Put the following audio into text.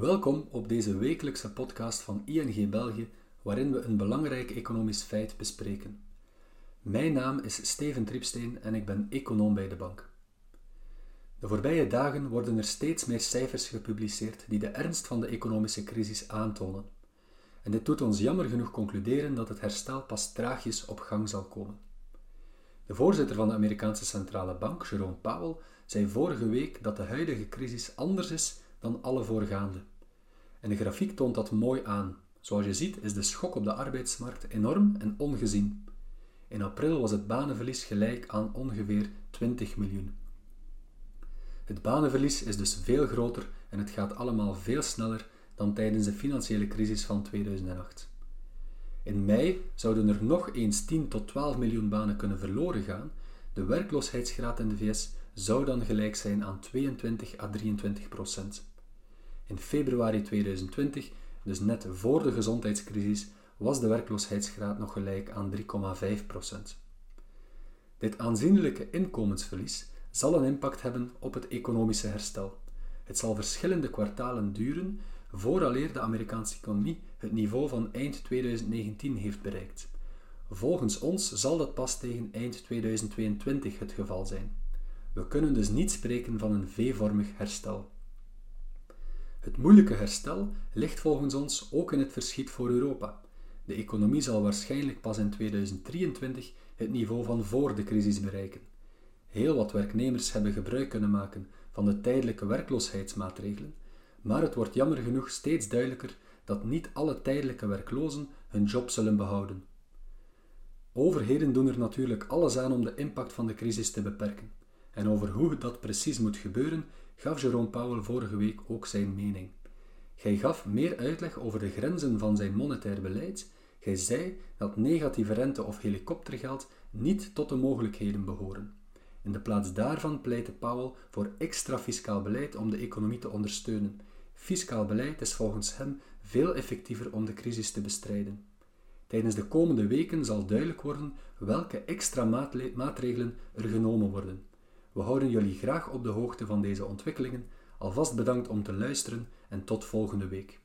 Welkom op deze wekelijkse podcast van ING België, waarin we een belangrijk economisch feit bespreken. Mijn naam is Steven Triepsteen en ik ben econoom bij de bank. De voorbije dagen worden er steeds meer cijfers gepubliceerd die de ernst van de economische crisis aantonen. En dit doet ons jammer genoeg concluderen dat het herstel pas traagjes op gang zal komen. De voorzitter van de Amerikaanse Centrale Bank, Jerome Powell, zei vorige week dat de huidige crisis anders is dan alle voorgaande. En de grafiek toont dat mooi aan. Zoals je ziet is de schok op de arbeidsmarkt enorm en ongezien. In april was het banenverlies gelijk aan ongeveer 20 miljoen. Het banenverlies is dus veel groter en het gaat allemaal veel sneller dan tijdens de financiële crisis van 2008. In mei zouden er nog eens 10 tot 12 miljoen banen kunnen verloren gaan. De werkloosheidsgraad in de VS zou dan gelijk zijn aan 22 à 23 procent. In februari 2020, dus net voor de gezondheidscrisis, was de werkloosheidsgraad nog gelijk aan 3,5 procent. Dit aanzienlijke inkomensverlies zal een impact hebben op het economische herstel. Het zal verschillende kwartalen duren vooraleer de Amerikaanse economie het niveau van eind 2019 heeft bereikt. Volgens ons zal dat pas tegen eind 2022 het geval zijn. We kunnen dus niet spreken van een V-vormig herstel. Het moeilijke herstel ligt volgens ons ook in het verschiet voor Europa. De economie zal waarschijnlijk pas in 2023 het niveau van voor de crisis bereiken. Heel wat werknemers hebben gebruik kunnen maken van de tijdelijke werkloosheidsmaatregelen, maar het wordt jammer genoeg steeds duidelijker dat niet alle tijdelijke werklozen hun job zullen behouden. Overheden doen er natuurlijk alles aan om de impact van de crisis te beperken. En over hoe dat precies moet gebeuren, gaf Jerome Powell vorige week ook zijn mening. Hij gaf meer uitleg over de grenzen van zijn monetair beleid. Hij zei dat negatieve rente of helikoptergeld niet tot de mogelijkheden behoren. In de plaats daarvan pleitte Powell voor extra fiscaal beleid om de economie te ondersteunen. Fiscaal beleid is volgens hem veel effectiever om de crisis te bestrijden. Tijdens de komende weken zal duidelijk worden welke extra maatregelen er genomen worden. We houden jullie graag op de hoogte van deze ontwikkelingen. Alvast bedankt om te luisteren en tot volgende week.